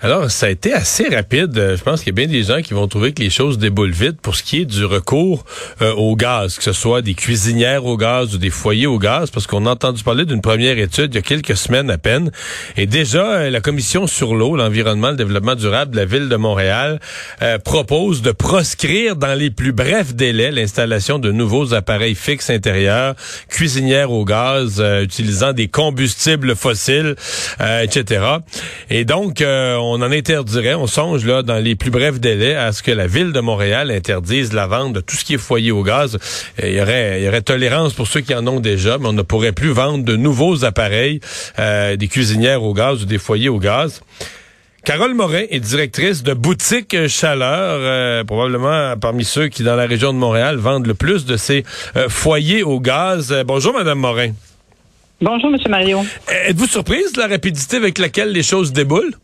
Alors, ça a été assez rapide. Euh, je pense qu'il y a bien des gens qui vont trouver que les choses déboulent vite pour ce qui est du recours euh, au gaz, que ce soit des cuisinières au gaz ou des foyers au gaz, parce qu'on a entendu parler d'une première étude il y a quelques semaines à peine. Et déjà, euh, la Commission sur l'eau, l'environnement, le développement durable de la Ville de Montréal propose de proscrire dans les plus brefs délais l'installation de nouveaux appareils fixes intérieurs, cuisinières au gaz, utilisant des combustibles fossiles, etc. Et donc, on en interdirait, on songe là dans les plus brefs délais à ce que la ville de Montréal interdise la vente de tout ce qui est foyer au gaz. Il y aurait, il y aurait tolérance pour ceux qui en ont déjà, mais on ne pourrait plus vendre de nouveaux appareils, euh, des cuisinières au gaz ou des foyers au gaz. Carole Morin est directrice de boutique Chaleur, euh, probablement parmi ceux qui, dans la région de Montréal, vendent le plus de ces euh, foyers au gaz. bonjour, Madame Morin. Bonjour, Monsieur Mario. Êtes-vous surprise de la rapidité avec laquelle les choses déboulent?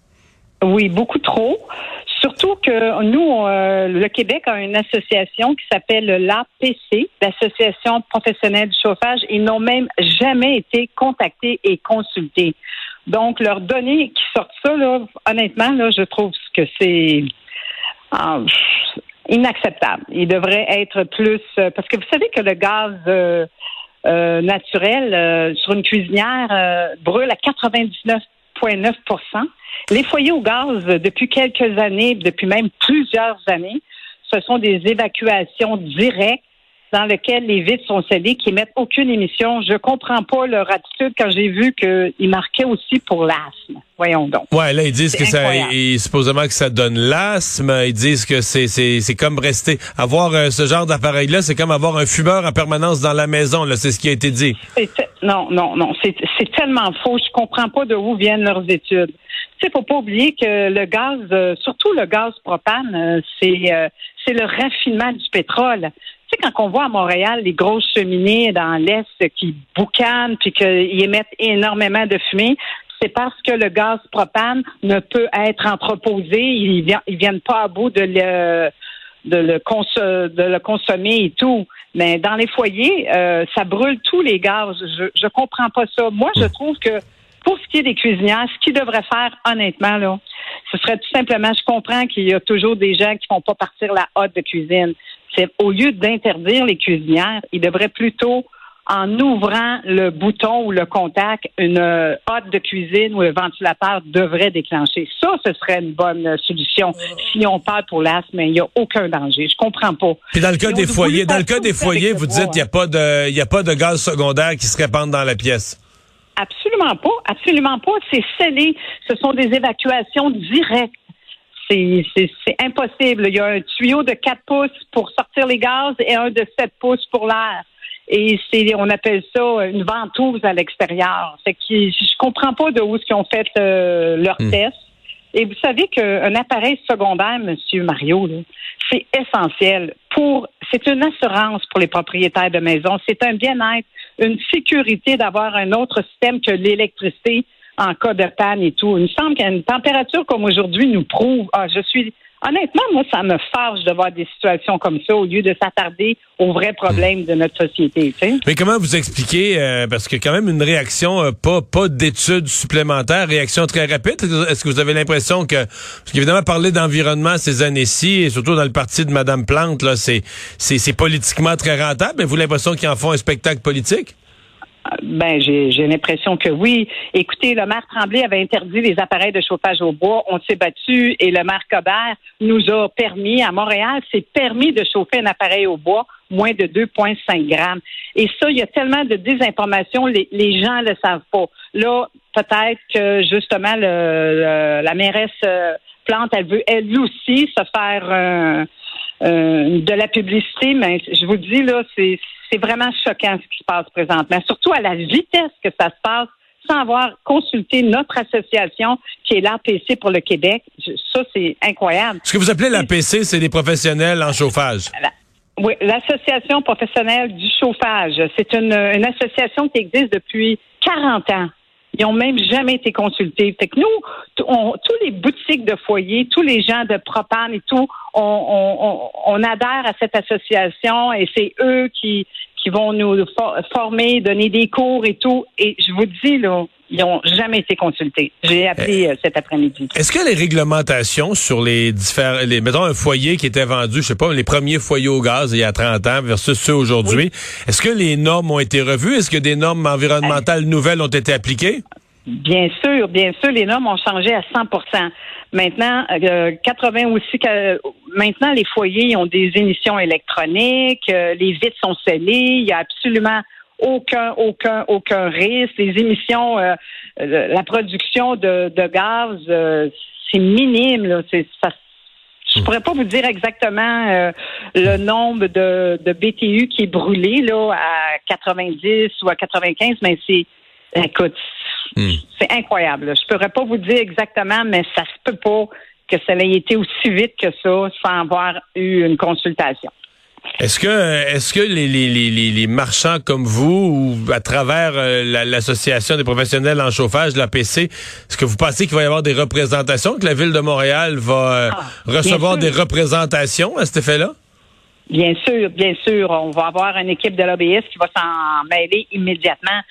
Oui, beaucoup trop. Surtout que nous, euh, le Québec a une association qui s'appelle l'APC, l'Association professionnelle du chauffage. Ils n'ont même jamais été contactés et consultés. Donc, leurs données qui sortent ça, là, honnêtement, là, je trouve que c'est ah, inacceptable. Il devrait être plus... Euh, parce que vous savez que le gaz... Euh, naturel sur une cuisinière brûle à 99,9 les foyers au gaz, depuis quelques années, depuis même plusieurs années, ce sont des évacuations directes dans lesquelles les vitres sont scellées, qui mettent aucune émission. Je comprends pas leur attitude quand j'ai vu qu'ils marquaient aussi pour l'asthme. Voyons donc. Ouais, là, ils disent que ça, supposément que ça donne l'asthme. Ils disent que c'est, c'est, c'est comme rester, avoir euh, ce genre d'appareil-là, c'est comme avoir un fumeur en permanence dans la maison, là. C'est ce qui a été dit. Non, non, non. C'est, tellement faux. Je comprends pas de où viennent leurs études il faut pas oublier que le gaz, euh, surtout le gaz propane, euh, c'est euh, c'est le raffinement du pétrole. Tu sais, quand on voit à Montréal les grosses cheminées dans l'Est qui boucanent puis qu'ils émettent énormément de fumée, c'est parce que le gaz propane ne peut être entreposé. Ils, ne viennent pas à bout de le, de le, de le consommer et tout. Mais dans les foyers, ça brûle tous les gaz. Je, je comprends pas ça. Moi, je hmm. trouve que pour ce qui est des cuisinières, ce qu'ils devraient faire, honnêtement, là, ce serait tout simplement, je comprends qu'il y a toujours des gens qui font pas partir la hotte de cuisine. C'est au lieu d'interdire les cuisinières, ils devraient plutôt en ouvrant le bouton ou le contact, une hotte de cuisine ou un ventilateur devrait déclencher. Ça, ce serait une bonne solution. Si on parle pour l'asthme, il n'y a aucun danger. Je comprends pas. Puis dans le cas des foyers, dans le cas des foyers, vous dites qu'il n'y a pas de, il y a pas de gaz secondaire qui se répande dans la pièce. Absolument pas. Absolument pas. C'est scellé. Ce sont des évacuations directes. C'est impossible. Il y a un tuyau de 4 pouces pour sortir les gaz et un de 7 pouces pour l'air. Et c'est, on appelle ça une ventouse à l'extérieur. C'est que je comprends pas de où ils ont fait euh, leur hmm. test. Et vous savez qu'un appareil secondaire, Monsieur Mario, c'est essentiel pour, c'est une assurance pour les propriétaires de maisons. C'est un bien-être, une sécurité d'avoir un autre système que l'électricité en cas de panne et tout. Il me semble qu'une température comme aujourd'hui nous prouve, ah, je suis honnêtement, moi, ça me fâche de voir des situations comme ça au lieu de s'attarder aux vrais problèmes de notre société. Mais comment vous expliquez, euh, parce que quand même une réaction, euh, pas, pas d'études supplémentaires, réaction très rapide. Est-ce que vous avez l'impression que, parce qu'évidemment, parler d'environnement ces années-ci, et surtout dans le parti de Mme Plante, là, c'est, c'est, c'est politiquement très rentable, mais vous l'impression qu'ils en font un spectacle politique? Ben, j'ai l'impression que oui. Écoutez, le maire Tremblay avait interdit les appareils de chauffage au bois. On s'est battu et le maire Cobert nous a permis, à Montréal, c'est permis de chauffer un appareil au bois moins de 2,5 grammes. Et ça, il y a tellement de désinformation, les, les gens le savent pas. Là, peut-être que justement, le, la mairesse euh, Plante, elle veut elle aussi se faire euh, euh, de la publicité, mais je vous dis là, c'est c'est vraiment choquant ce qui se passe présentement, surtout à la vitesse que ça se passe sans avoir consulté notre association qui est l'APC pour le Québec. Ça, c'est incroyable. Ce que vous appelez l'APC, c'est des professionnels en chauffage. Oui, l'Association professionnelle du chauffage. C'est une, une association qui existe depuis 40 ans. Ils ont même jamais été consultés. Fait que nous, on, tous les boutiques de foyer, tous les gens de propane et tout, on, on, on adhère à cette association et c'est eux qui, qui vont nous former, donner des cours et tout. Et je vous dis, là, ils n'ont jamais été consultés. J'ai appelé euh, cet après-midi. Est-ce que les réglementations sur les différents, les, mettons un foyer qui était vendu, je sais pas, les premiers foyers au gaz il y a 30 ans versus ceux aujourd'hui, est-ce que les normes ont été revues? Est-ce que des normes environnementales nouvelles ont été appliquées? Bien sûr, bien sûr, les normes ont changé à 100% Maintenant, 80 euh, aussi. maintenant, les foyers ont des émissions électroniques, euh, les vitres sont scellées, il y a absolument aucun, aucun, aucun risque. Les émissions, euh, la production de, gaz, c'est minime. Là. C'est, ça, je pourrais pas vous dire exactement le nombre de, de BTU qui est brûlé là à 90 ou à 95, mais c'est écoute, Hmm. C'est incroyable. Je pourrais pas vous dire exactement, mais ça se peut pas que ça ait été aussi vite que ça sans avoir eu une consultation. Est-ce que est-ce que les, les, les, les, marchands comme vous ou à travers euh, l'association des professionnels en chauffage, l'APC, est-ce que vous pensez qu'il va y avoir des représentations, que la ville de Montréal va euh, ah, recevoir des représentations à cet effet-là? Bien sûr, bien sûr. On va avoir une équipe de l'OBS qui va s'en mêler immédiatement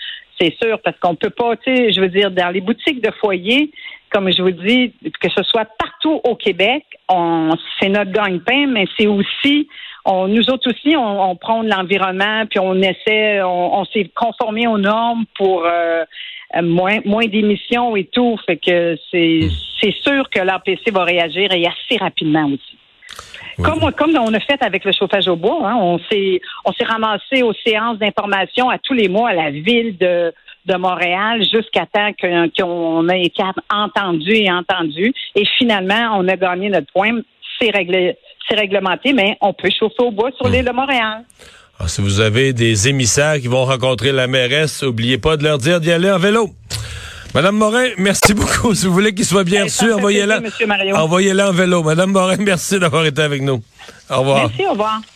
c'est sûr, parce qu'on peut pas, tu sais, je veux dire, dans les boutiques de foyer, comme je vous dis, que ce soit partout au Québec, on, c'est notre gagne-pain, mais c'est aussi, on, nous autres aussi, on, on prend l'environnement, puis on essaie, on, s'est conformé aux normes pour euh, moins, moins d'émissions et tout. Fait que c'est, hmm. c'est sûr que l'APC va réagir et assez rapidement aussi. Comme, comme on a fait avec le chauffage au bois, hein, on s'est on s'est ramassé aux séances d'information à tous les mois à la ville de, de Montréal jusqu'à temps qu'on ait été entendu et entendu. Et finalement, on a gagné notre point. C'est réglé, c'est réglementé, mais on peut chauffer au bois sur hmm. l'île de Montréal. Ah, si vous avez des émissaires qui vont rencontrer la mairesse, n'oubliez pas de leur dire d'y aller en vélo. Madame Morin, merci beaucoup. Si vous voulez qu'il soit bien reçu, envoyez-la. Envoyez-la en vélo. Madame Morin, merci d'avoir été avec nous. Au revoir. Merci, au revoir.